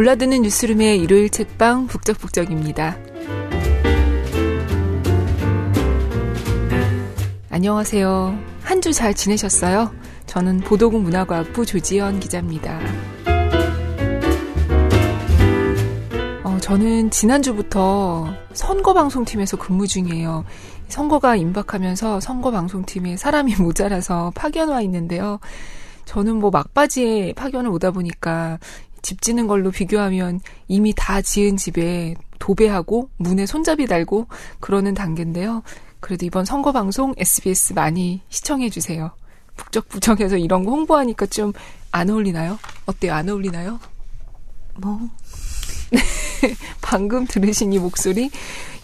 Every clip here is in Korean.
골라드는 뉴스룸의 일요일 책방 북적북적입니다. 안녕하세요. 한 주 잘 지내셨어요? 저는 보도국 문화과학부 조지연 기자입니다. 어, 저는 지난주부터 선거방송팀에서 근무 중이에요. 선거가 임박하면서 선거방송팀에 사람이 모자라서 파견 와 있는데요. 저는 뭐 막바지에 파견을 오다 보니까 집 짓는 걸로 비교하면 이미 다 지은 집에 도배하고 문에 손잡이 달고 그러는 단계인데요. 그래도 이번 선거 방송 SBS 많이 시청해 주세요. 북적북적해서 이런 거 홍보하니까 좀 안 어울리나요? 어때요? 안 어울리나요? 뭐 방금 들으신 이 목소리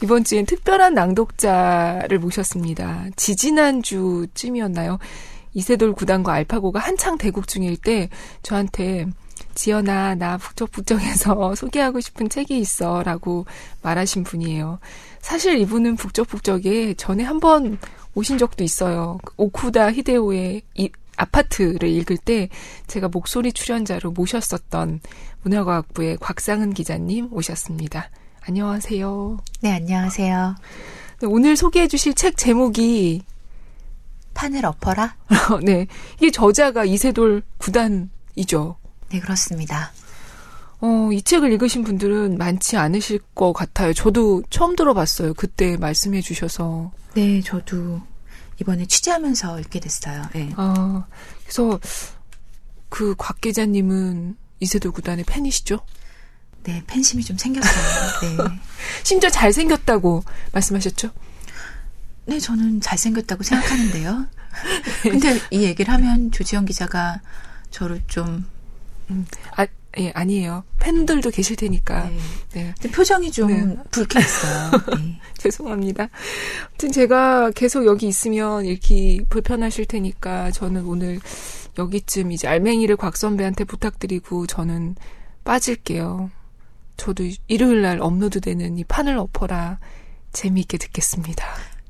이번 주엔 특별한 낭독자를 모셨습니다. 지지난 주쯤이었나요? 이세돌 구단과 알파고가 한창 대국 중일 때 저한테 지연아, 나 북적북적해서 소개하고 싶은 책이 있어. 라고 말하신 분이에요. 사실 이분은 북적북적에 전에 한번 오신 적도 있어요. 오쿠다 히데오의 이 아파트를 읽을 때 제가 목소리 출연자로 모셨었던 문화과학부의 곽상은 기자님 오셨습니다. 안녕하세요. 네, 안녕하세요. 오늘 소개해 주실 책 제목이 판을 엎어라? 네. 이게 저자가 이세돌 구단이죠. 네, 그렇습니다. 어, 이 책을 읽으신 분들은 많지 않으실 것 같아요. 저도 처음 들어봤어요. 그때 말씀해 주셔서. 네, 저도 이번에 취재하면서 읽게 됐어요. 네. 아, 그래서 그 곽 기자님은 이세돌 구단의 팬이시죠? 네, 팬심이 좀 생겼어요. 네. 심지어 잘생겼다고 말씀하셨죠? 네, 저는 잘생겼다고 생각하는데요. 근데 이 얘기를 하면 조지영 기자가 저를 좀 음, 아, 예, 아니에요. 팬들도 계실 테니까. 네. 네. 표정이 좀 네. 불쾌했어요. 네. 죄송합니다. 아무튼 제가 계속 여기 있으면 읽기 불편하실 테니까 저는 오늘 여기쯤 이제 알맹이를 곽 선배한테 부탁드리고 저는 빠질게요. 저도 일요일 날 업로드 되는 이 판을 엎어라 재미있게 듣겠습니다.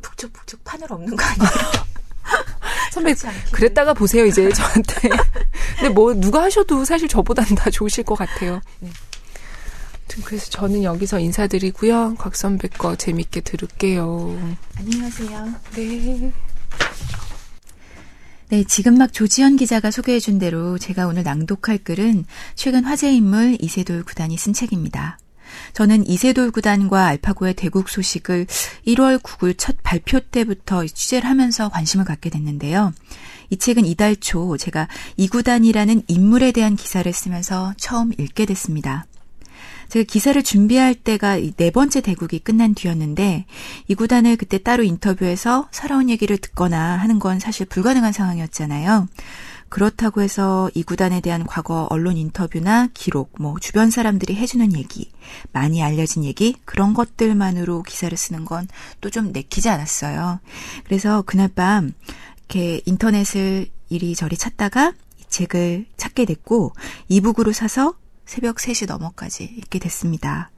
북적북적 판을 엎는 거 아니에요? 선배 그랬다가 보세요 이제 저한테. 근데 뭐 누가 하셔도 사실 저보다는 다 좋으실 것 같아요. 네. 그래서 저는 여기서 인사드리고요. 곽 선배 거 재밌게 들을게요. 안녕하세요. 네. 네, 지금 막 조지현 기자가 소개해준 대로 제가 오늘 낭독할 글은 최근 화제 인물 이세돌 구단이 쓴 책입니다. 저는 이세돌 구단과 알파고의 대국 소식을 1월 9일 첫 발표 때부터 취재를 하면서 관심을 갖게 됐는데요. 이 책은 이달 초 제가 이 구단이라는 인물에 대한 기사를 쓰면서 처음 읽게 됐습니다. 제가 기사를 준비할 때가 네 번째 대국이 끝난 뒤였는데 이 구단을 그때 따로 인터뷰해서 살아온 얘기를 듣거나 하는 건 사실 불가능한 상황이었잖아요. 그렇다고 해서 이 구단에 대한 과거 언론 인터뷰나 기록, 뭐 주변 사람들이 해주는 얘기, 많이 알려진 얘기 그런 것들만으로 기사를 쓰는 건 또 좀 내키지 않았어요. 그래서 그날 밤 이렇게 인터넷을 이리저리 찾다가 이 책을 찾게 됐고 이북으로 사서 새벽 3시 넘어까지 읽게 됐습니다.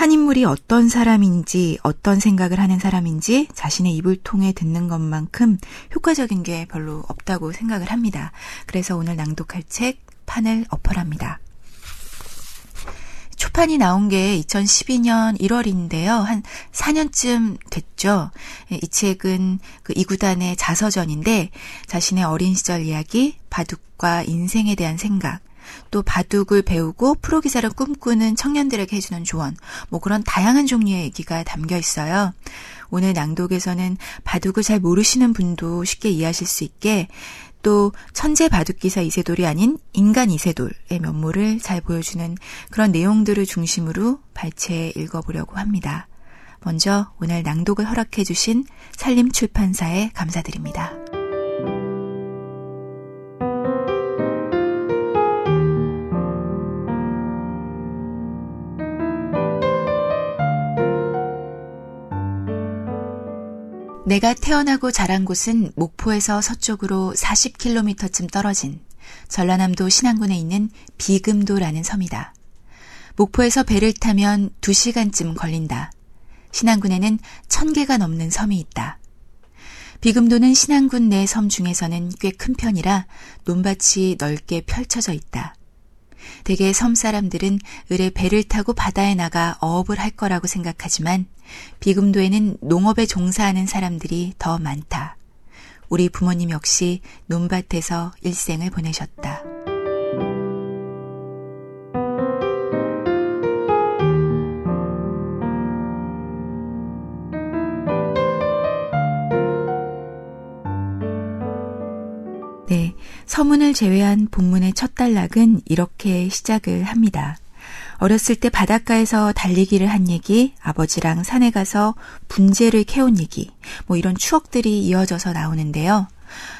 한 인물이 어떤 사람인지, 어떤 생각을 하는 사람인지 자신의 입을 통해 듣는 것만큼 효과적인 게 별로 없다고 생각을 합니다. 그래서 오늘 낭독할 책, 판을 엎어랍니다. 초판이 나온 게 2012년 1월인데요. 한 4년쯤 됐죠. 이 책은 그 이구단의 자서전인데 자신의 어린 시절 이야기, 바둑과 인생에 대한 생각, 또 바둑을 배우고 프로기사를 꿈꾸는 청년들에게 해주는 조언, 뭐 그런 다양한 종류의 얘기가 담겨 있어요. 오늘 낭독에서는 바둑을 잘 모르시는 분도 쉽게 이해하실 수 있게 또 천재 바둑기사 이세돌이 아닌 인간 이세돌의 면모를 잘 보여주는 그런 내용들을 중심으로 발췌해 읽어보려고 합니다. 먼저 오늘 낭독을 허락해 주신 산림출판사에 감사드립니다. 내가 태어나고 자란 곳은 목포에서 서쪽으로 40km쯤 떨어진 전라남도 신안군에 있는 비금도라는 섬이다. 목포에서 배를 타면 2시간쯤 걸린다. 신안군에는 1000개가 넘는 섬이 있다. 비금도는 신안군 내 섬 중에서는 꽤 큰 편이라 논밭이 넓게 펼쳐져 있다. 대개 섬 사람들은 을에 배를 타고 바다에 나가 어업을 할 거라고 생각하지만 비금도에는 농업에 종사하는 사람들이 더 많다. 우리 부모님 역시 논밭에서 일생을 보내셨다. 네. 서문을 제외한 본문의 첫 단락은 이렇게 시작을 합니다. 어렸을 때 바닷가에서 달리기를 한 얘기, 아버지랑 산에 가서 분재를 캐온 얘기, 뭐 이런 추억들이 이어져서 나오는데요.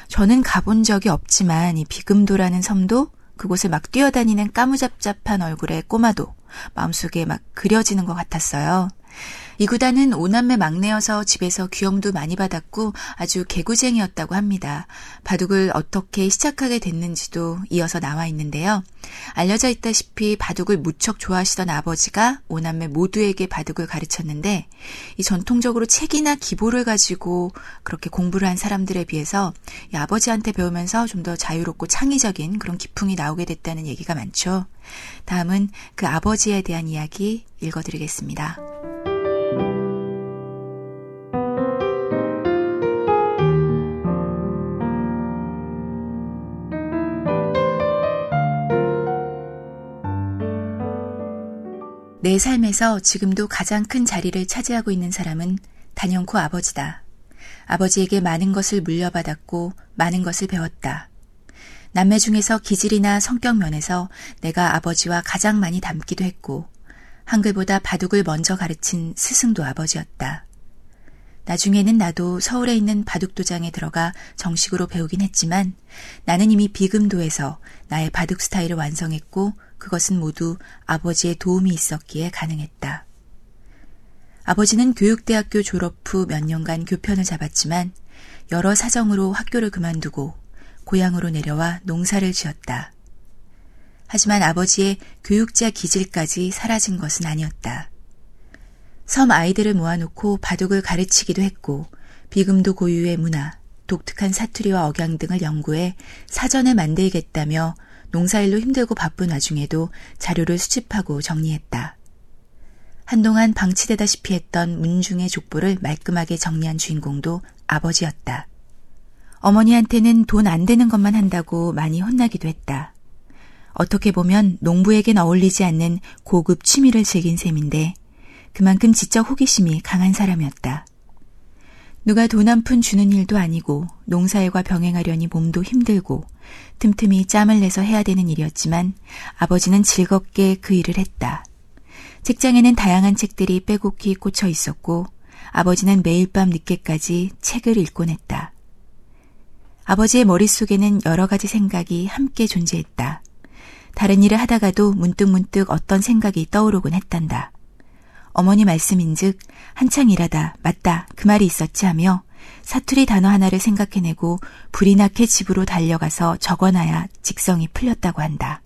저는 가본 적이 없지만 이 비금도라는 섬도 그곳을 막 뛰어다니는 까무잡잡한 얼굴의 꼬마도 마음속에 막 그려지는 것 같았어요. 이 구단은 오남매 막내여서 집에서 귀염도 많이 받았고 아주 개구쟁이였다고 합니다. 바둑을 어떻게 시작하게 됐는지도 이어서 나와 있는데요. 알려져 있다시피 바둑을 무척 좋아하시던 아버지가 오남매 모두에게 바둑을 가르쳤는데 이 전통적으로 책이나 기보를 가지고 그렇게 공부를 한 사람들에 비해서 이 아버지한테 배우면서 좀 더 자유롭고 창의적인 그런 기풍이 나오게 됐다는 얘기가 많죠. 다음은 그 아버지에 대한 이야기 읽어드리겠습니다. 내 삶에서 지금도 가장 큰 자리를 차지하고 있는 사람은 단연코 아버지다. 아버지에게 많은 것을 물려받았고 많은 것을 배웠다. 남매 중에서 기질이나 성격 면에서 내가 아버지와 가장 많이 닮기도 했고 한글보다 바둑을 먼저 가르친 스승도 아버지였다. 나중에는 나도 서울에 있는 바둑도장에 들어가 정식으로 배우긴 했지만 나는 이미 비금도에서 나의 바둑 스타일을 완성했고 그것은 모두 아버지의 도움이 있었기에 가능했다. 아버지는 교육대학교 졸업 후 몇 년간 교편을 잡았지만 여러 사정으로 학교를 그만두고 고향으로 내려와 농사를 지었다. 하지만 아버지의 교육자 기질까지 사라진 것은 아니었다. 섬 아이들을 모아놓고 바둑을 가르치기도 했고 비금도 고유의 문화, 독특한 사투리와 억양 등을 연구해 사전을 만들겠다며 농사일로 힘들고 바쁜 와중에도 자료를 수집하고 정리했다. 한동안 방치되다시피 했던 문중의 족보를 말끔하게 정리한 주인공도 아버지였다. 어머니한테는 돈 안 되는 것만 한다고 많이 혼나기도 했다. 어떻게 보면 농부에겐 어울리지 않는 고급 취미를 즐긴 셈인데 그만큼 지적 호기심이 강한 사람이었다. 누가 돈 한 푼 주는 일도 아니고 농사일과 병행하려니 몸도 힘들고 틈틈이 짬을 내서 해야 되는 일이었지만 아버지는 즐겁게 그 일을 했다. 책장에는 다양한 책들이 빼곡히 꽂혀 있었고 아버지는 매일 밤 늦게까지 책을 읽곤 했다. 아버지의 머릿속에는 여러 가지 생각이 함께 존재했다. 다른 일을 하다가도 문득문득 어떤 생각이 떠오르곤 했단다. 어머니 말씀인즉 한창 일하다 맞다 그 말이 있었지 하며 사투리 단어 하나를 생각해내고 불이 나게 집으로 달려가서 적어놔야 직성이 풀렸다고 한다.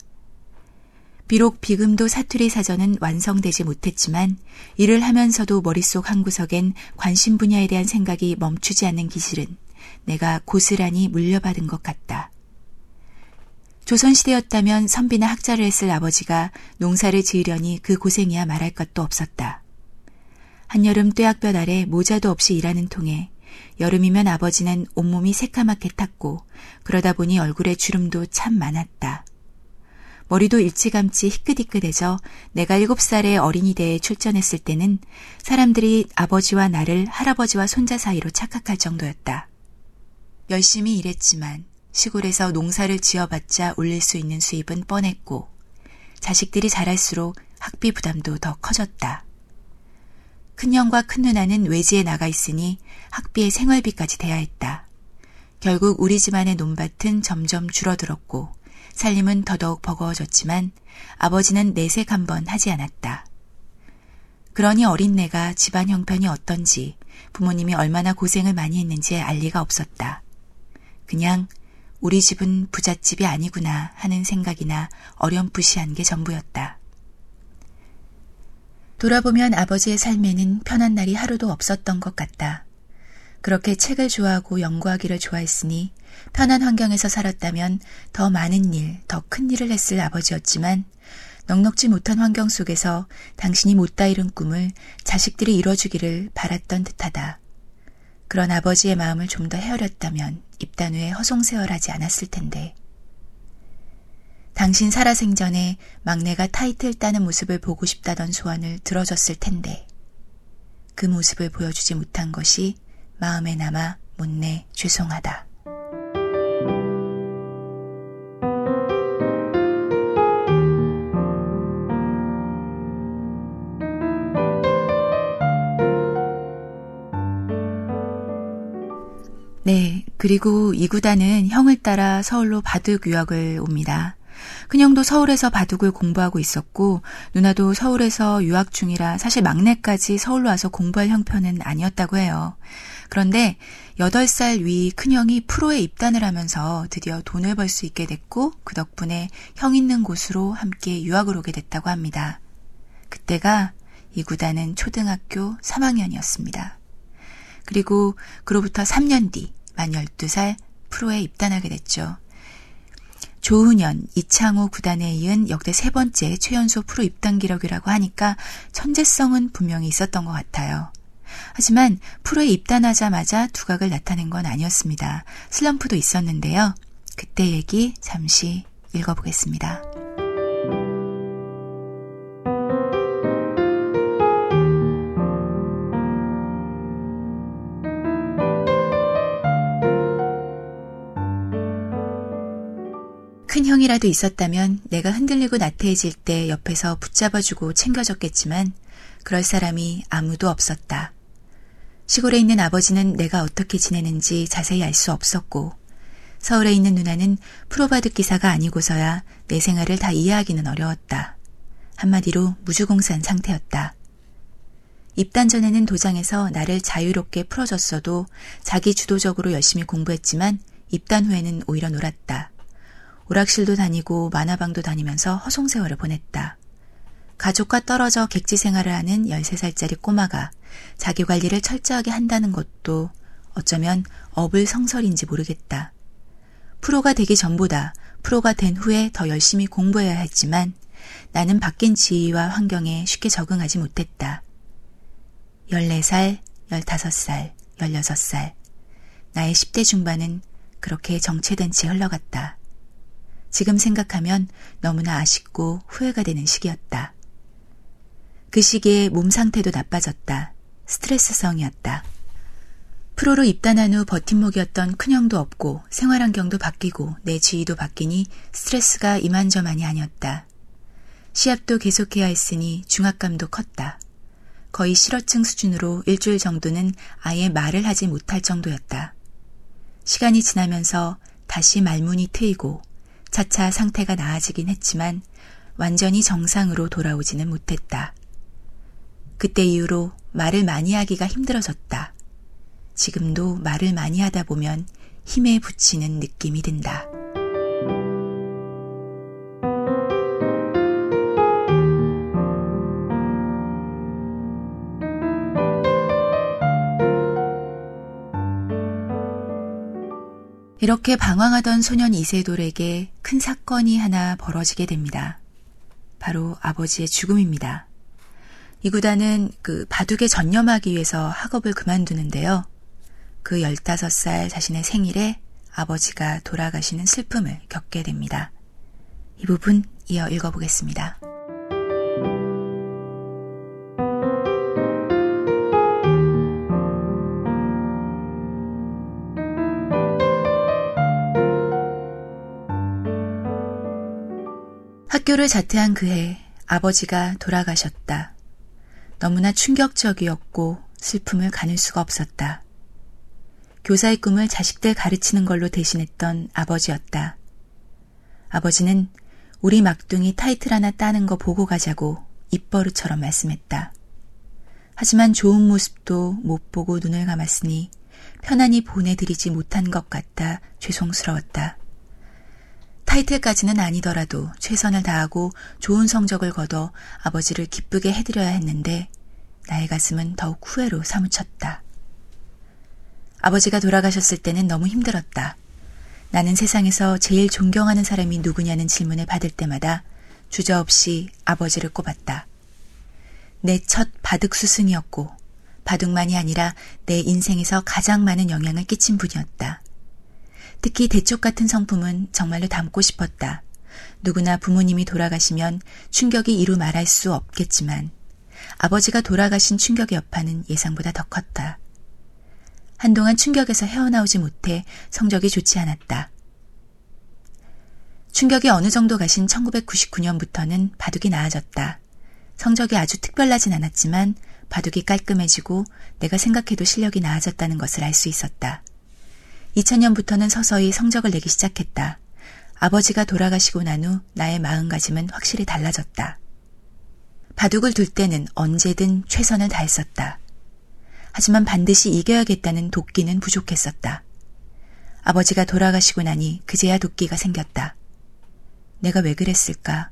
비록 비금도 사투리 사전은 완성되지 못했지만 일을 하면서도 머릿속 한구석엔 관심 분야에 대한 생각이 멈추지 않는 기질은 내가 고스란히 물려받은 것 같다. 조선시대였다면 선비나 학자를 했을 아버지가 농사를 지으려니 그 고생이야 말할 것도 없었다. 한여름 뙤약볕 아래 모자도 없이 일하는 통에 여름이면 아버지는 온몸이 새카맣게 탔고 그러다 보니 얼굴에 주름도 참 많았다. 머리도 일찌감치 희끗희끗해져 내가 일곱 살의 어린이대에 출전했을 때는 사람들이 아버지와 나를 할아버지와 손자 사이로 착각할 정도였다. 열심히 일했지만 시골에서 농사를 지어봤자 올릴 수 있는 수입은 뻔했고 자식들이 자랄수록 학비 부담도 더 커졌다. 큰형과 큰누나는 외지에 나가 있으니 학비에 생활비까지 대야 했다. 결국 우리 집안의 논밭은 점점 줄어들었고 살림은 더더욱 버거워졌지만 아버지는 내색 한번 하지 않았다. 그러니 어린 내가 집안 형편이 어떤지 부모님이 얼마나 고생을 많이 했는지 알 리가 없었다. 그냥 우리 집은 부잣집이 아니구나 하는 생각이나 어렴풋이한 게 전부였다. 돌아보면 아버지의 삶에는 편한 날이 하루도 없었던 것 같다. 그렇게 책을 좋아하고 연구하기를 좋아했으니 편한 환경에서 살았다면 더 많은 일, 더 큰 일을 했을 아버지였지만 넉넉지 못한 환경 속에서 당신이 못다 이룬 꿈을 자식들이 이뤄주기를 바랐던 듯하다. 그런 아버지의 마음을 좀더 헤아렸다면 입단 후에 허송세월하지 않았을 텐데. 당신 살아생전에 막내가 타이틀 따는 모습을 보고 싶다던 소원을 들어줬을 텐데. 그 모습을 보여주지 못한 것이 마음에 남아 못내 죄송하다. 네, 그리고 이 구단은 형을 따라 서울로 바둑 유학을 옵니다. 큰형도 서울에서 바둑을 공부하고 있었고 누나도 서울에서 유학 중이라 사실 막내까지 서울로 와서 공부할 형편은 아니었다고 해요. 그런데 8살 위 큰형이 프로에 입단을 하면서 드디어 돈을 벌 수 있게 됐고 그 덕분에 형 있는 곳으로 함께 유학을 오게 됐다고 합니다. 그때가 이 구단은 초등학교 3학년이었습니다. 그리고 그로부터 3년 뒤 만 12살 프로에 입단하게 됐죠. 조은현, 이창호 구단에 이은 역대 세 번째 최연소 프로 입단 기록이라고 하니까 천재성은 분명히 있었던 것 같아요. 하지만 프로에 입단하자마자 두각을 나타낸 건 아니었습니다. 슬럼프도 있었는데요. 그때 얘기 잠시 읽어보겠습니다. 큰 형이라도 있었다면 내가 흔들리고 나태해질 때 옆에서 붙잡아주고 챙겨줬겠지만 그럴 사람이 아무도 없었다. 시골에 있는 아버지는 내가 어떻게 지내는지 자세히 알 수 없었고 서울에 있는 누나는 프로바둑 기사가 아니고서야 내 생활을 다 이해하기는 어려웠다. 한마디로 무주공산 상태였다. 입단 전에는 도장에서 나를 자유롭게 풀어줬어도 자기 주도적으로 열심히 공부했지만 입단 후에는 오히려 놀았다. 오락실도 다니고 만화방도 다니면서 허송세월을 보냈다. 가족과 떨어져 객지 생활을 하는 13살짜리 꼬마가 자기 관리를 철저하게 한다는 것도 어쩌면 어불성설인지 모르겠다. 프로가 되기 전보다 프로가 된 후에 더 열심히 공부해야 했지만 나는 바뀐 지위와 환경에 쉽게 적응하지 못했다. 14살, 15살, 16살. 나의 10대 중반은 그렇게 정체된 채 흘러갔다. 지금 생각하면 너무나 아쉽고 후회가 되는 시기였다. 그 시기에 몸 상태도 나빠졌다. 스트레스성이었다. 프로로 입단한 후 버팀목이었던 큰형도 없고 생활 환경도 바뀌고 내 지위도 바뀌니 스트레스가 이만저만이 아니었다. 시합도 계속해야 했으니 중압감도 컸다. 거의 실어증 수준으로 일주일 정도는 아예 말을 하지 못할 정도였다. 시간이 지나면서 다시 말문이 트이고 차차 상태가 나아지긴 했지만 완전히 정상으로 돌아오지는 못했다. 그때 이후로 말을 많이 하기가 힘들어졌다. 지금도 말을 많이 하다 보면 힘에 붙이는 느낌이 든다. 이렇게 방황하던 소년 이세돌에게 큰 사건이 하나 벌어지게 됩니다. 바로 아버지의 죽음입니다. 이구단은 그 바둑에 전념하기 위해서 학업을 그만두는데요. 그 15살 자신의 생일에 아버지가 돌아가시는 슬픔을 겪게 됩니다. 이 부분 이어 읽어보겠습니다. 학교를 자퇴한 그해 아버지가 돌아가셨다. 너무나 충격적이었고 슬픔을 가눌 수가 없었다. 교사의 꿈을 자식들 가르치는 걸로 대신했던 아버지였다. 아버지는 우리 막둥이 타이틀 하나 따는 거 보고 가자고 입버릇처럼 말씀했다. 하지만 좋은 모습도 못 보고 눈을 감았으니 편안히 보내드리지 못한 것 같아 죄송스러웠다. 타이틀까지는 아니더라도 최선을 다하고 좋은 성적을 거둬 아버지를 기쁘게 해드려야 했는데 나의 가슴은 더욱 후회로 사무쳤다. 아버지가 돌아가셨을 때는 너무 힘들었다. 나는 세상에서 제일 존경하는 사람이 누구냐는 질문을 받을 때마다 주저없이 아버지를 꼽았다. 내 첫 바둑 스승이었고 바둑만이 아니라 내 인생에서 가장 많은 영향을 끼친 분이었다. 특히 대쪽 같은 성품은 정말로 닮고 싶었다. 누구나 부모님이 돌아가시면 충격이 이루 말할 수 없겠지만 아버지가 돌아가신 충격의 여파는 예상보다 더 컸다. 한동안 충격에서 헤어나오지 못해 성적이 좋지 않았다. 충격이 어느 정도 가신 1999년부터는 바둑이 나아졌다. 성적이 아주 특별하진 않았지만 바둑이 깔끔해지고 내가 생각해도 실력이 나아졌다는 것을 알 수 있었다. 2000년부터는 서서히 성적을 내기 시작했다. 아버지가 돌아가시고 난 후 나의 마음가짐은 확실히 달라졌다. 바둑을 둘 때는 언제든 최선을 다했었다. 하지만 반드시 이겨야겠다는 도끼는 부족했었다. 아버지가 돌아가시고 나니 그제야 도끼가 생겼다. 내가 왜 그랬을까?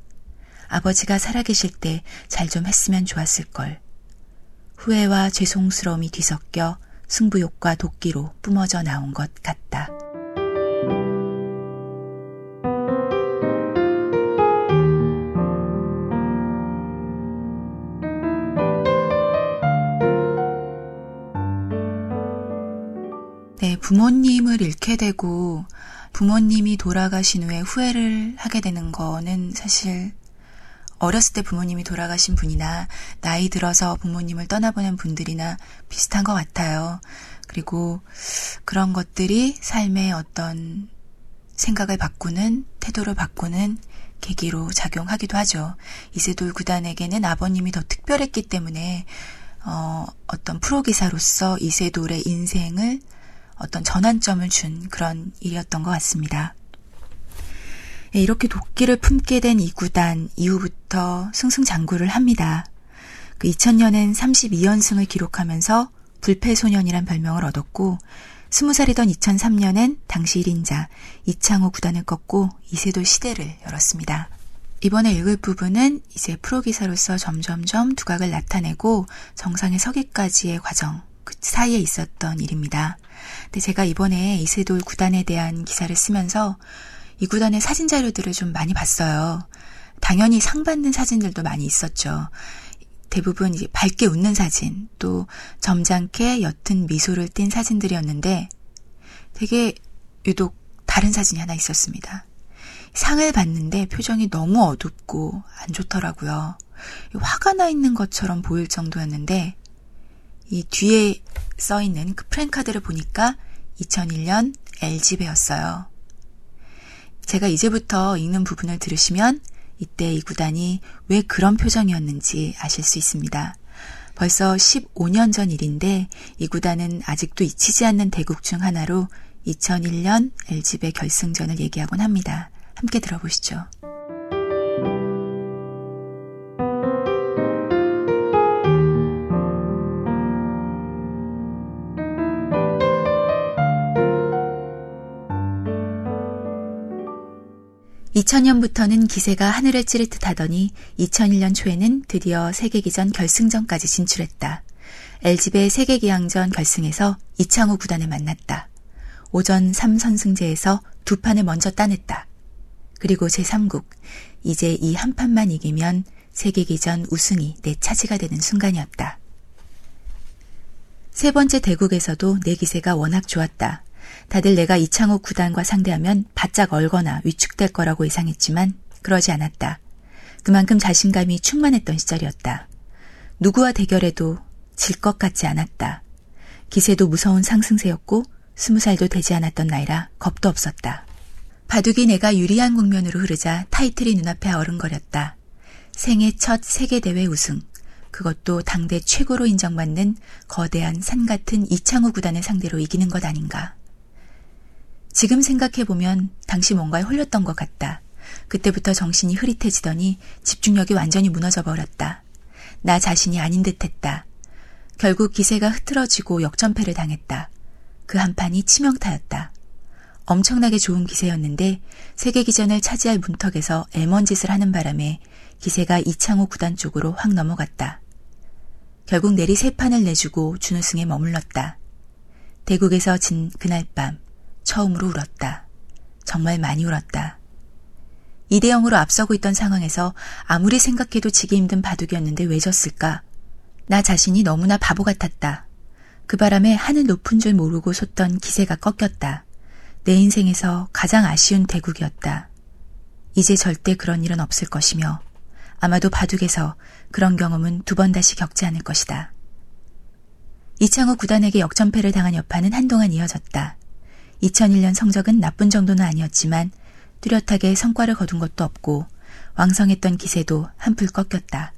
아버지가 살아계실 때 잘 좀 했으면 좋았을걸. 후회와 죄송스러움이 뒤섞여 승부욕과 도끼로 뿜어져 나온 것 같다. 네, 부모님을 잃게 되고 부모님이 돌아가신 후에 후회를 하게 되는 거는 사실 어렸을 때 부모님이 돌아가신 분이나 나이 들어서 부모님을 떠나보낸 분들이나 비슷한 것 같아요. 그리고 그런 것들이 삶의 어떤 생각을 바꾸는, 태도를 바꾸는 계기로 작용하기도 하죠. 이세돌 구단에게는 아버님이 더 특별했기 때문에 어, 어떤 프로기사로서 이세돌의 인생을 어떤 전환점을 준 그런 일이었던 것 같습니다. 예, 이렇게 도끼를 품게 된 이 구단 이후부터 승승장구를 합니다. 그 2000년엔 32연승을 기록하면서 불패소년이란 별명을 얻었고 20살이던 2003년엔 당시 1인자 이창호 구단을 꺾고 이세돌 시대를 열었습니다. 이번에 읽을 부분은 이제 프로기사로서 점점점 두각을 나타내고 정상에 서기까지의 과정, 그 사이에 있었던 일입니다. 근데 제가 이번에 이세돌 구단에 대한 기사를 쓰면서 이 구단의 사진 자료들을 좀 많이 봤어요. 당연히 상 받는 사진들도 많이 있었죠. 대부분 이제 밝게 웃는 사진, 또 점잖게 옅은 미소를 띤 사진들이었는데 되게 유독 다른 사진이 하나 있었습니다. 상을 받는데 표정이 너무 어둡고 안 좋더라고요. 화가 나 있는 것처럼 보일 정도였는데 이 뒤에 써 있는 그 프랭카드를 보니까 2001년 LG배였어요. 제가 이제부터 읽는 부분을 들으시면 이때 이 구단이 왜 그런 표정이었는지 아실 수 있습니다. 벌써 15년 전 일인데 이 구단은 아직도 잊히지 않는 대국 중 하나로 2001년 LG배 결승전을 얘기하곤 합니다. 함께 들어보시죠. 2000년부터는 기세가 하늘을 찌를 듯 하더니 2001년 초에는 드디어 세계기전 결승전까지 진출했다. LG배 세계기왕전 결승에서 이창호 구단을 만났다. 오전 3선승제에서 두 판을 먼저 따냈다. 그리고 제3국, 이제 이 한 판만 이기면 세계기전 우승이 내 차지가 되는 순간이었다. 세 번째 대국에서도 내 기세가 워낙 좋았다. 다들 내가 이창호 구단과 상대하면 바짝 얼거나 위축될 거라고 예상했지만 그러지 않았다. 그만큼 자신감이 충만했던 시절이었다. 누구와 대결해도 질 것 같지 않았다. 기세도 무서운 상승세였고 스무 살도 되지 않았던 나이라 겁도 없었다. 바둑이 내가 유리한 국면으로 흐르자 타이틀이 눈앞에 어른거렸다. 생애 첫 세계대회 우승. 그것도 당대 최고로 인정받는 거대한 산 같은 이창호 구단을 상대로 이기는 것 아닌가. 지금 생각해보면 당시 뭔가에 홀렸던 것 같다. 그때부터 정신이 흐릿해지더니 집중력이 완전히 무너져 버렸다. 나 자신이 아닌 듯 했다. 결국 기세가 흐트러지고 역전패를 당했다. 그 한 판이 치명타였다. 엄청나게 좋은 기세였는데 세계 기전을 차지할 문턱에서 애먼 짓을 하는 바람에 기세가 이창호 구단 쪽으로 확 넘어갔다. 결국 내리 세 판을 내주고 준우승에 머물렀다. 대국에서 진 그날 밤 처음으로 울었다. 정말 많이 울었다. 2대 0으로 앞서고 있던 상황에서 아무리 생각해도 지기 힘든 바둑이었는데 왜 졌을까? 나 자신이 너무나 바보 같았다. 그 바람에 하늘 높은 줄 모르고 솟던 기세가 꺾였다. 내 인생에서 가장 아쉬운 대국이었다. 이제 절대 그런 일은 없을 것이며 아마도 바둑에서 그런 경험은 두 번 다시 겪지 않을 것이다. 이창호 구단에게 역전패를 당한 여파는 한동안 이어졌다. 2001년 성적은 나쁜 정도는 아니었지만 뚜렷하게 성과를 거둔 것도 없고 왕성했던 기세도 한풀 꺾였다.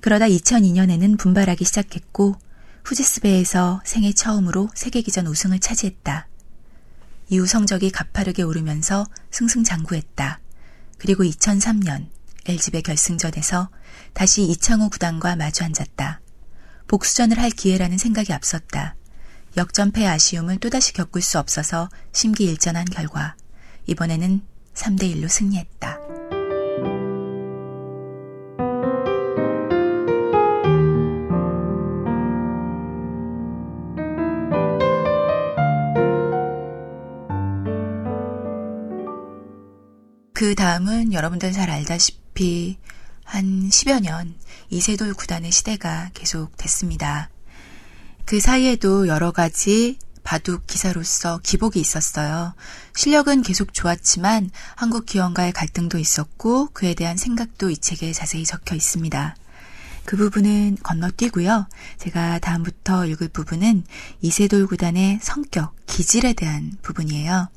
그러다 2002년에는 분발하기 시작했고 후지스베에서 생애 처음으로 세계기전 우승을 차지했다. 이후 성적이 가파르게 오르면서 승승장구했다. 그리고 2003년 LG배 결승전에서 다시 이창호 구단과 마주 앉았다. 복수전을 할 기회라는 생각이 앞섰다. 역전패 아쉬움을 또다시 겪을 수 없어서 심기일전한 결과 이번에는 3대1로 승리했다. 그 다음은 여러분들 잘 알다시피 한 10여 년 이세돌 구단의 시대가 계속 됐습니다. 그 사이에도 여러 가지 바둑 기사로서 기복이 있었어요. 실력은 계속 좋았지만 한국 기원과의 갈등도 있었고 그에 대한 생각도 이 책에 자세히 적혀 있습니다. 그 부분은 건너뛰고요. 제가 다음부터 읽을 부분은 이세돌 구단의 성격, 기질에 대한 부분이에요.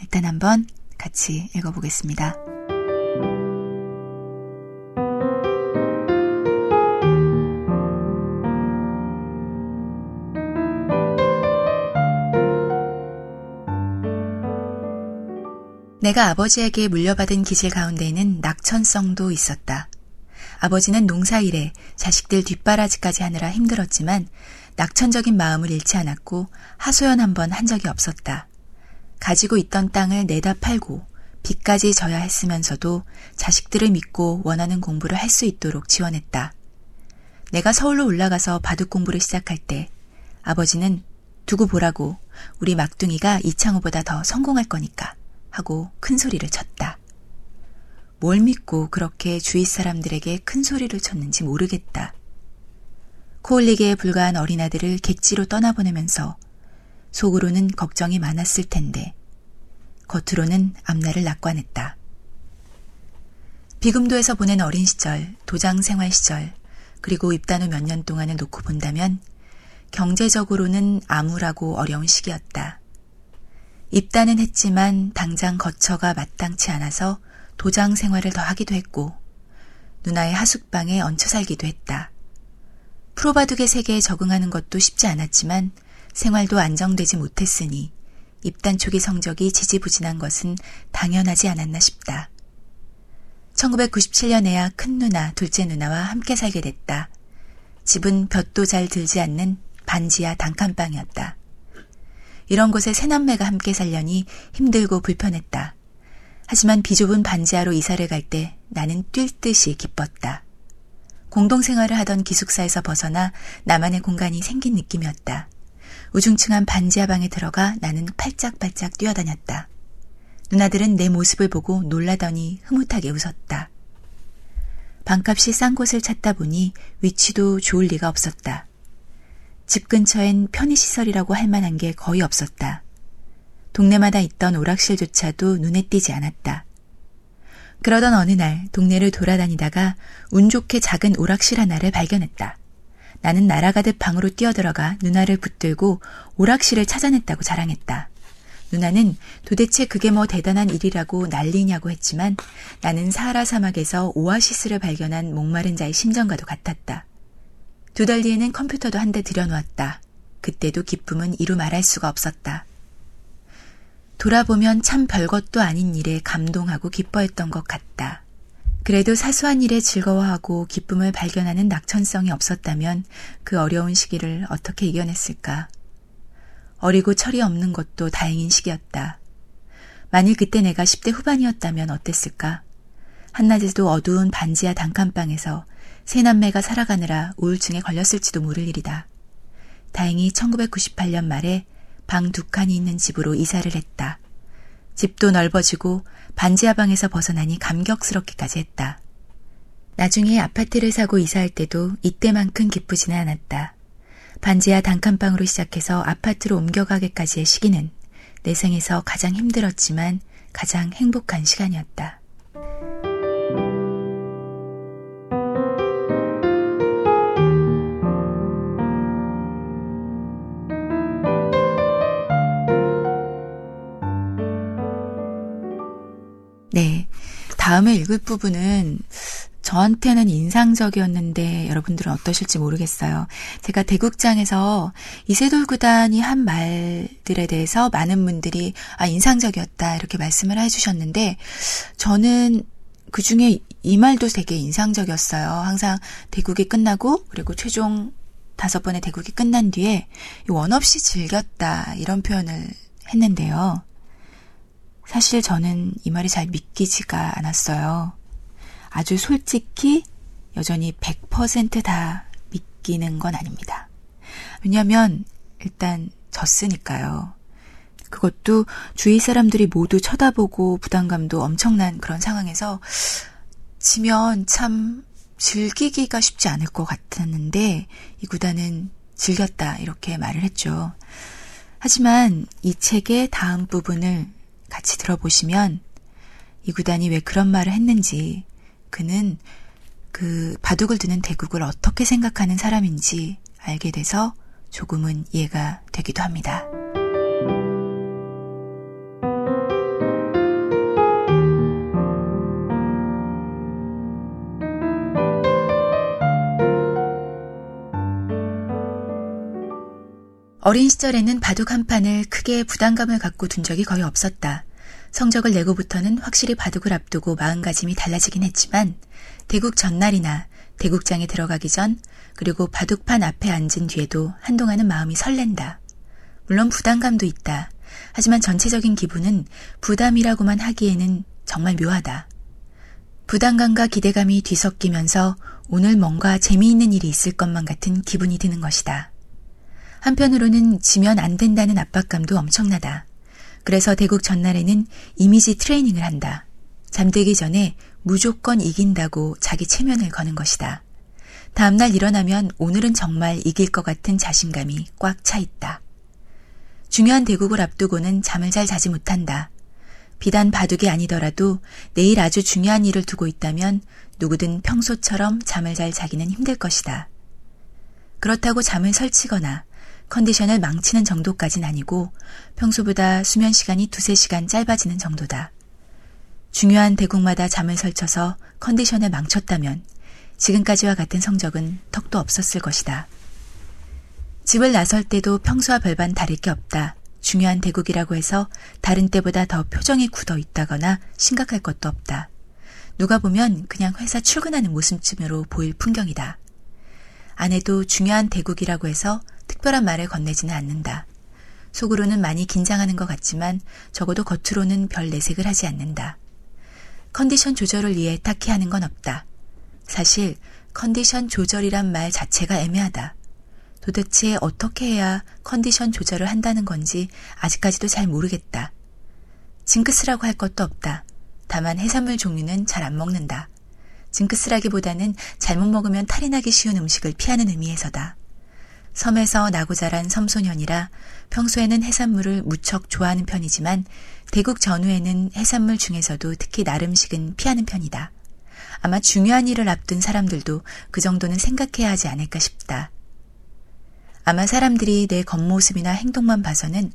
일단 한번 같이 읽어보겠습니다. 내가 아버지에게 물려받은 기질 가운데에는 낙천성도 있었다. 아버지는 농사일에 자식들 뒷바라지까지 하느라 힘들었지만 낙천적인 마음을 잃지 않았고 하소연 한번한 적이 없었다. 가지고 있던 땅을 내다 팔고 빚까지 져야 했으면서도 자식들을 믿고 원하는 공부를 할 수 있도록 지원했다. 내가 서울로 올라가서 바둑 공부를 시작할 때 아버지는 두고 보라고 우리 막둥이가 이창호보다 더 성공할 거니까 하고 큰 소리를 쳤다. 뭘 믿고 그렇게 주위 사람들에게 큰 소리를 쳤는지 모르겠다. 코올리기에 불과한 어린아들을 객지로 떠나보내면서 속으로는 걱정이 많았을 텐데 겉으로는 앞날을 낙관했다. 비금도에서 보낸 어린 시절, 도장 생활 시절, 그리고 입단 후 몇 년 동안을 놓고 본다면 경제적으로는 암울하고 어려운 시기였다. 입단은 했지만 당장 거처가 마땅치 않아서 도장 생활을 더 하기도 했고 누나의 하숙방에 얹혀 살기도 했다. 프로바둑의 세계에 적응하는 것도 쉽지 않았지만 생활도 안정되지 못했으니 입단 초기 성적이 지지부진한 것은 당연하지 않았나 싶다. 1997년에야 큰 누나, 둘째 누나와 함께 살게 됐다. 집은 볕도 잘 들지 않는 반지하 단칸방이었다. 이런 곳에 새남매가 함께 살려니 힘들고 불편했다. 하지만 비좁은 반지하로 이사를 갈 때 나는 뛸 듯이 기뻤다. 공동생활을 하던 기숙사에서 벗어나 나만의 공간이 생긴 느낌이었다. 우중충한 반지하 방에 들어가 나는 팔짝팔짝 뛰어다녔다. 누나들은 내 모습을 보고 놀라더니 흐뭇하게 웃었다. 방값이 싼 곳을 찾다 보니 위치도 좋을 리가 없었다. 집 근처엔 편의시설이라고 할 만한 게 거의 없었다. 동네마다 있던 오락실조차도 눈에 띄지 않았다. 그러던 어느 날 동네를 돌아다니다가 운 좋게 작은 오락실 하나를 발견했다. 나는 날아가듯 방으로 뛰어들어가 누나를 붙들고 오락실을 찾아냈다고 자랑했다. 누나는 도대체 그게 뭐 대단한 일이라고 난리냐고 했지만 나는 사하라 사막에서 오아시스를 발견한 목마른 자의 심정과도 같았다. 두 달 뒤에는 컴퓨터도 한 대 들여놓았다. 그때도 기쁨은 이루 말할 수가 없었다. 돌아보면 참 별것도 아닌 일에 감동하고 기뻐했던 것 같다. 그래도 사소한 일에 즐거워하고 기쁨을 발견하는 낙천성이 없었다면 그 어려운 시기를 어떻게 이겨냈을까? 어리고 철이 없는 것도 다행인 시기였다. 만일 그때 내가 10대 후반이었다면 어땠을까? 한낮에도 어두운 반지하 단칸방에서 세 남매가 살아가느라 우울증에 걸렸을지도 모를 일이다. 다행히 1998년 말에 방 두 칸이 있는 집으로 이사를 했다. 집도 넓어지고 반지하 방에서 벗어나니 감격스럽기까지 했다. 나중에 아파트를 사고 이사할 때도 이때만큼 기쁘지는 않았다. 반지하 단칸방으로 시작해서 아파트로 옮겨가기까지의 시기는 내 생에서 가장 힘들었지만 가장 행복한 시간이었다. 네. 다음에 읽을 부분은 저한테는 인상적이었는데 여러분들은 어떠실지 모르겠어요. 제가 대국장에서 이세돌 구단이 한 말들에 대해서 많은 분들이 아 인상적이었다 이렇게 말씀을 해주셨는데 저는 그 중에 이 말도 되게 인상적이었어요. 항상 대국이 끝나고 그리고 최종 다섯 번의 대국이 끝난 뒤에 원 없이 즐겼다 이런 표현을 했는데요. 사실 저는 이 말이 잘 믿기지가 않았어요. 아주 솔직히 여전히 100%다 믿기는 건 아닙니다. 왜냐하면 일단 졌으니까요. 그것도 주위 사람들이 모두 쳐다보고 부담감도 엄청난 그런 상황에서 지면 참 즐기기가 쉽지 않을 것 같았는데 이 구단은 즐겼다 이렇게 말을 했죠. 하지만 이 책의 다음 부분을 같이 들어보시면 이 구단이 왜 그런 말을 했는지 그는 그 바둑을 두는 대국을 어떻게 생각하는 사람인지 알게 돼서 조금은 이해가 되기도 합니다. 어린 시절에는 바둑 한 판을 크게 부담감을 갖고 둔 적이 거의 없었다. 성적을 내고부터는 확실히 바둑을 앞두고 마음가짐이 달라지긴 했지만 대국 전날이나 대국장에 들어가기 전 그리고 바둑판 앞에 앉은 뒤에도 한동안은 마음이 설렌다. 물론 부담감도 있다. 하지만 전체적인 기분은 부담이라고만 하기에는 정말 묘하다. 부담감과 기대감이 뒤섞이면서 오늘 뭔가 재미있는 일이 있을 것만 같은 기분이 드는 것이다. 한편으로는 지면 안 된다는 압박감도 엄청나다. 그래서 대국 전날에는 이미지 트레이닝을 한다. 잠들기 전에 무조건 이긴다고 자기 체면을 거는 것이다. 다음날 일어나면 오늘은 정말 이길 것 같은 자신감이 꽉 차 있다. 중요한 대국을 앞두고는 잠을 잘 자지 못한다. 비단 바둑이 아니더라도 내일 아주 중요한 일을 두고 있다면 누구든 평소처럼 잠을 잘 자기는 힘들 것이다. 그렇다고 잠을 설치거나 컨디션을 망치는 정도까진 아니고 평소보다 수면 시간이 두세 시간 짧아지는 정도다. 중요한 대국마다 잠을 설쳐서 컨디션을 망쳤다면 지금까지와 같은 성적은 턱도 없었을 것이다. 집을 나설 때도 평소와 별반 다를 게 없다. 중요한 대국이라고 해서 다른 때보다 더 표정이 굳어 있다거나 심각할 것도 없다. 누가 보면 그냥 회사 출근하는 모습쯤으로 보일 풍경이다. 아내도 중요한 대국이라고 해서 특별한 말을 건네지는 않는다. 속으로는 많이 긴장하는 것 같지만 적어도 겉으로는 별 내색을 하지 않는다. 컨디션 조절을 위해 딱히 하는 건 없다. 사실 컨디션 조절이란 말 자체가 애매하다. 도대체 어떻게 해야 컨디션 조절을 한다는 건지 아직까지도 잘 모르겠다. 징크스라고 할 것도 없다. 다만 해산물 종류는 잘 안 먹는다. 징크스라기보다는 잘못 먹으면 탈이 나기 쉬운 음식을 피하는 의미에서다. 섬에서 나고 자란 섬소년이라 평소에는 해산물을 무척 좋아하는 편이지만 대국 전후에는 해산물 중에서도 특히 나름식은 피하는 편이다. 아마 중요한 일을 앞둔 사람들도 그 정도는 생각해야 하지 않을까 싶다. 아마 사람들이 내 겉모습이나 행동만 봐서는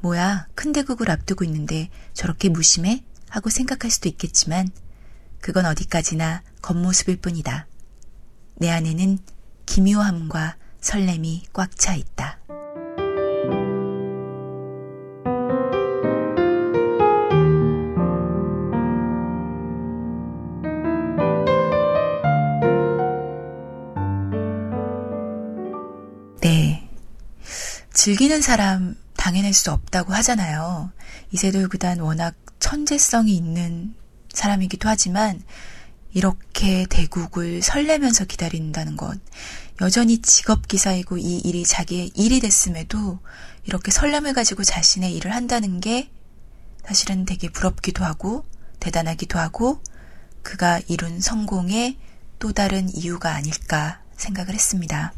뭐야, 큰 대국을 앞두고 있는데 저렇게 무심해? 하고 생각할 수도 있겠지만 그건 어디까지나 겉모습일 뿐이다. 내 안에는 기묘함과 설렘이 꽉 차 있다. 네. 즐기는 사람 당해낼 수 없다고 하잖아요. 이세돌 구단 워낙 천재성이 있는 사람이기도 하지만 이렇게 대국을 설레면서 기다린다는 건 여전히 직업 기사이고 이 일이 자기의 일이 됐음에도 이렇게 설렘을 가지고 자신의 일을 한다는 게 사실은 되게 부럽기도 하고 대단하기도 하고 그가 이룬 성공의 또 다른 이유가 아닐까 생각을 했습니다.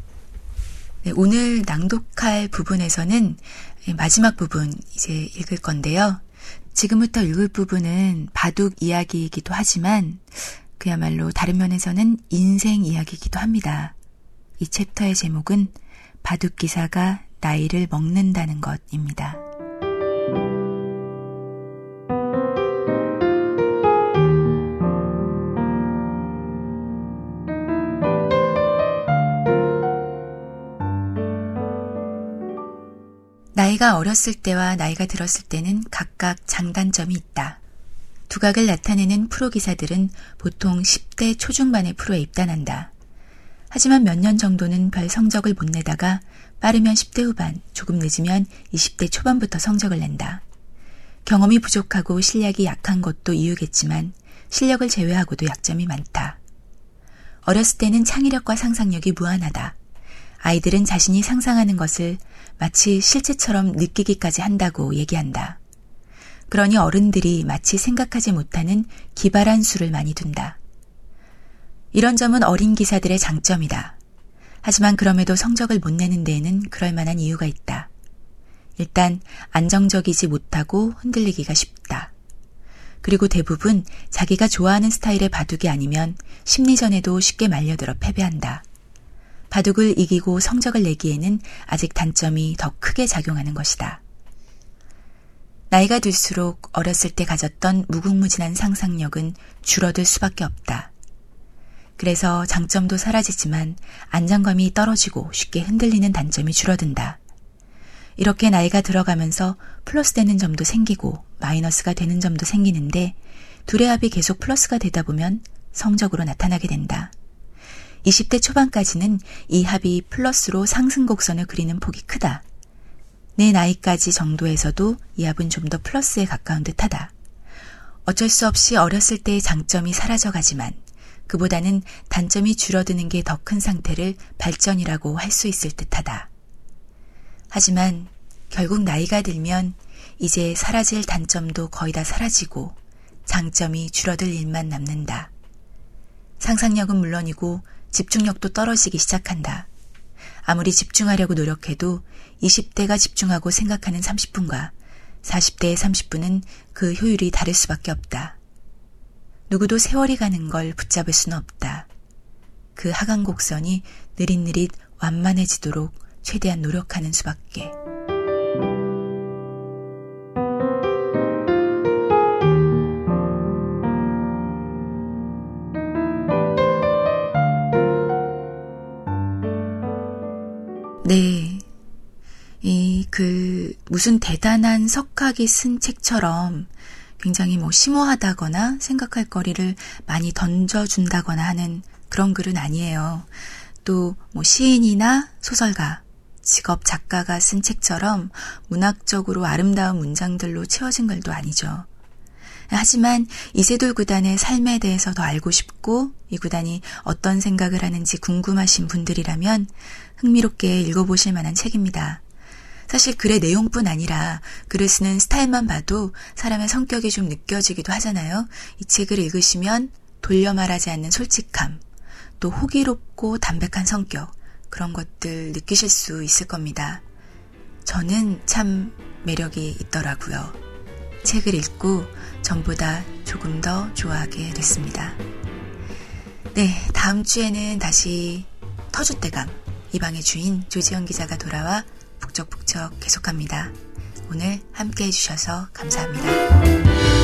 네, 오늘 낭독할 부분에서는 마지막 부분 이제 읽을 건데요. 지금부터 읽을 부분은 바둑 이야기이기도 하지만 그야말로 다른 면에서는 인생 이야기이기도 합니다. 이 챕터의 제목은 바둑 기사가 나이를 먹는다는 것입니다. 나이가 어렸을 때와 나이가 들었을 때는 각각 장단점이 있다. 두각을 나타내는 프로 기사들은 보통 10대 초중반의 프로에 입단한다. 하지만 몇 년 정도는 별 성적을 못 내다가 빠르면 10대 후반, 조금 늦으면 20대 초반부터 성적을 낸다. 경험이 부족하고 실력이 약한 것도 이유겠지만 실력을 제외하고도 약점이 많다. 어렸을 때는 창의력과 상상력이 무한하다. 아이들은 자신이 상상하는 것을 마치 실제처럼 느끼기까지 한다고 얘기한다. 그러니 어른들이 마치 생각하지 못하는 기발한 수를 많이 둔다. 이런 점은 어린 기사들의 장점이다. 하지만 그럼에도 성적을 못 내는 데에는 그럴 만한 이유가 있다. 일단 안정적이지 못하고 흔들리기가 쉽다. 그리고 대부분 자기가 좋아하는 스타일의 바둑이 아니면 심리전에도 쉽게 말려들어 패배한다. 바둑을 이기고 성적을 내기에는 아직 단점이 더 크게 작용하는 것이다. 나이가 들수록 어렸을 때 가졌던 무궁무진한 상상력은 줄어들 수밖에 없다. 그래서 장점도 사라지지만 안정감이 떨어지고 쉽게 흔들리는 단점이 줄어든다. 이렇게 나이가 들어가면서 플러스 되는 점도 생기고 마이너스가 되는 점도 생기는데 둘의 합이 계속 플러스가 되다 보면 성적으로 나타나게 된다. 20대 초반까지는 이 합이 플러스로 상승 곡선을 그리는 폭이 크다. 내 나이까지 정도에서도 이 합은 좀 더 플러스에 가까운 듯하다. 어쩔 수 없이 어렸을 때의 장점이 사라져가지만 그보다는 단점이 줄어드는 게 더 큰 상태를 발전이라고 할 수 있을 듯하다. 하지만 결국 나이가 들면 이제 사라질 단점도 거의 다 사라지고 장점이 줄어들 일만 남는다. 상상력은 물론이고 집중력도 떨어지기 시작한다. 아무리 집중하려고 노력해도 20대가 집중하고 생각하는 30분과 40대의 30분은 그 효율이 다를 수밖에 없다. 누구도 세월이 가는 걸 붙잡을 수는 없다. 그 하강 곡선이 느릿느릿 완만해지도록 최대한 노력하는 수밖에. 네. 이, 그, 무슨 대단한 석학이 쓴 책처럼 굉장히 뭐 심오하다거나 생각할 거리를 많이 던져준다거나 하는 그런 글은 아니에요. 또 뭐 시인이나 소설가, 직업 작가가 쓴 책처럼 문학적으로 아름다운 문장들로 채워진 글도 아니죠. 하지만 이세돌 구단의 삶에 대해서 더 알고 싶고 이 구단이 어떤 생각을 하는지 궁금하신 분들이라면 흥미롭게 읽어보실 만한 책입니다. 사실 글의 내용뿐 아니라 글을 쓰는 스타일만 봐도 사람의 성격이 좀 느껴지기도 하잖아요. 이 책을 읽으시면 돌려 말하지 않는 솔직함, 또 호기롭고 담백한 성격, 그런 것들 느끼실 수 있을 겁니다. 저는 참 매력이 있더라고요. 책을 읽고 전보다 조금 더 좋아하게 됐습니다. 네, 다음 주에는 다시 터줏대감 이 방의 주인 조지현 기자가 돌아와 북적북적 계속합니다. 오늘 함께 해주셔서 감사합니다.